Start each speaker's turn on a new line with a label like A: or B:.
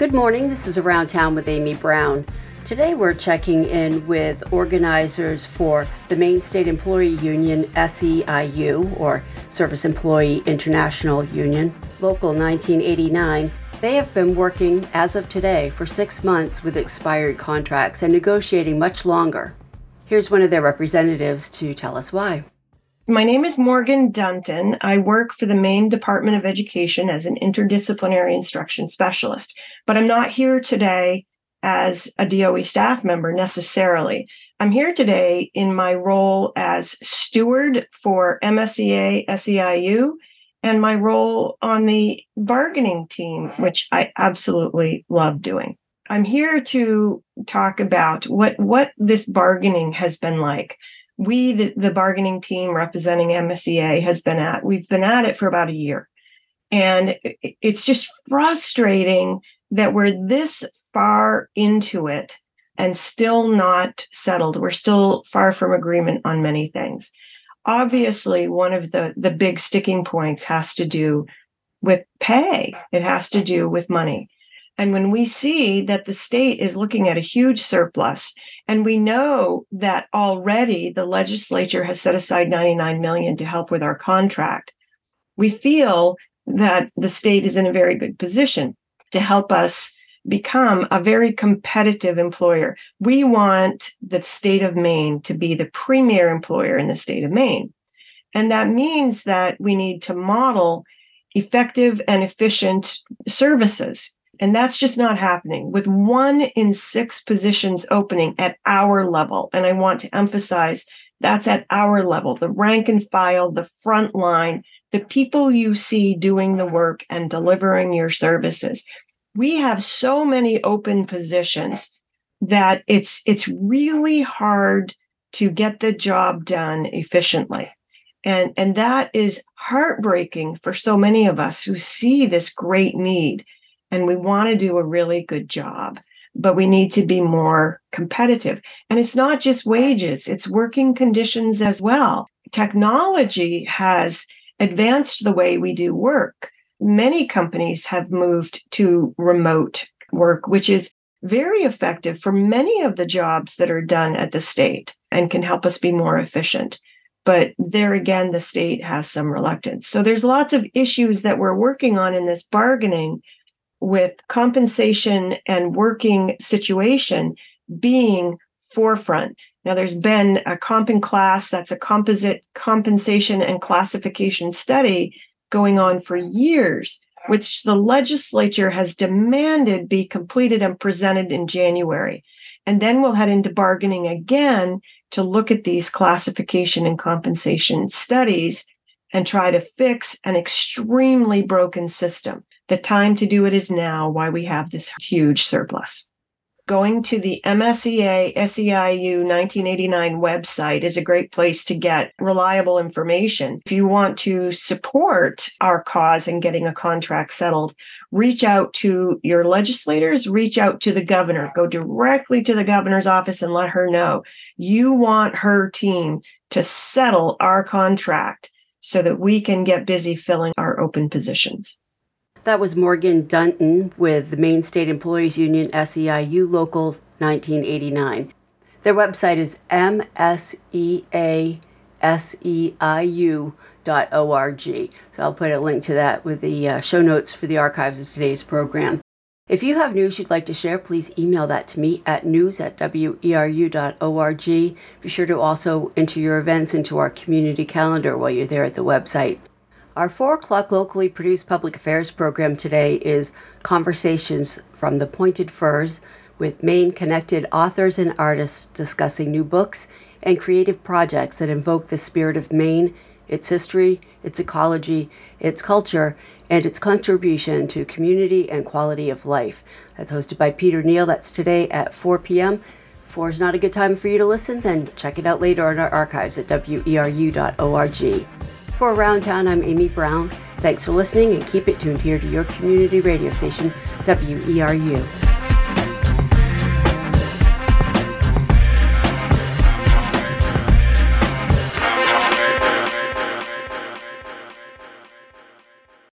A: Good morning. This is Around Town with Amy Browne. Today we're checking in with organizers for the Maine State Employee Union SEIU, or Service Employee International Union, Local 1989. They have been working as of today for six months with expired contracts and negotiating much longer. Here's one of their representatives to tell us why.
B: My name is Morgan Dunton. I work for the Maine Department of Education as an interdisciplinary instruction specialist, but I'm not here today as a DOE staff member necessarily. I'm here today in my role as steward for MSEA SEIU and my role on the bargaining team, which I absolutely love doing. I'm here to talk about what, what this bargaining has been like we, the, the bargaining team representing MSEA, has been at. We've been at it for about a year. And it's just frustrating that we're this far into it and still not settled. We're still far from agreement on many things. Obviously, one of the, the big sticking points has to do with pay, it has to do with money. And when we see that the state is looking at a huge surplus, and we know that already the legislature has set aside 99 million to help with our contract, we feel that the state is in a very good position to help us become a very competitive employer. We want the state of Maine to be the premier employer in the state of Maine. And that means that we need to model effective and efficient services and that's just not happening with one in six positions opening at our level. And I want to emphasize that's at our level, the rank and file, the front line, the people you see doing the work and delivering your services. We have so many open positions that it's it's really hard to get the job done efficiently. And, and that is heartbreaking for so many of us who see this great need and we want to do a really good job but we need to be more competitive. And it's not just wages, it's working conditions as well. Technology has advanced the way we do work. Many companies have moved to remote work, which is very effective for many of the jobs that are done at the state and can help us be more efficient. But there again, the state has some reluctance. So there's lots of issues that we're working on in this bargaining with compensation and working situation being forefront. Now, there's been a comp in class, that's a composite compensation and classification study going on for years, which the legislature has demanded be completed and presented in January. And then we'll head into bargaining again to look at these classification and compensation studies and try to fix an extremely broken system. The time to do it is now, why we have this huge surplus. Going to the MSEA SEIU 1989 website is a great place to get reliable information. If you want to support our cause in getting a contract settled, reach out to your legislators, reach out to the governor, go directly to the governor's office and let her know you want her team to settle our contract so that we can get busy filling our open positions.
A: That was Morgan Dunton with the Maine State Employees Union SEIU Local 1989. Their website is mseaseiu.org. So I'll put a link to that with the uh, show notes for the archives of today's program. If you have news you'd like to share, please email that to me at news at weru.org. Be sure to also enter your events into our community calendar while you're there at the website. Our 4 o'clock locally produced public affairs program today is Conversations from the Pointed Firs with Maine connected authors and artists discussing new books and creative projects that invoke the spirit of Maine, its history, its ecology, its culture, and its contribution to community and quality of life. That's hosted by Peter Neal. That's today at 4 p.m. If 4 is not a good time for you to listen, then check it out later in our archives at weru.org. For Around Town, I'm Amy Browne. Thanks for listening and keep it tuned here to your community radio station, WERU.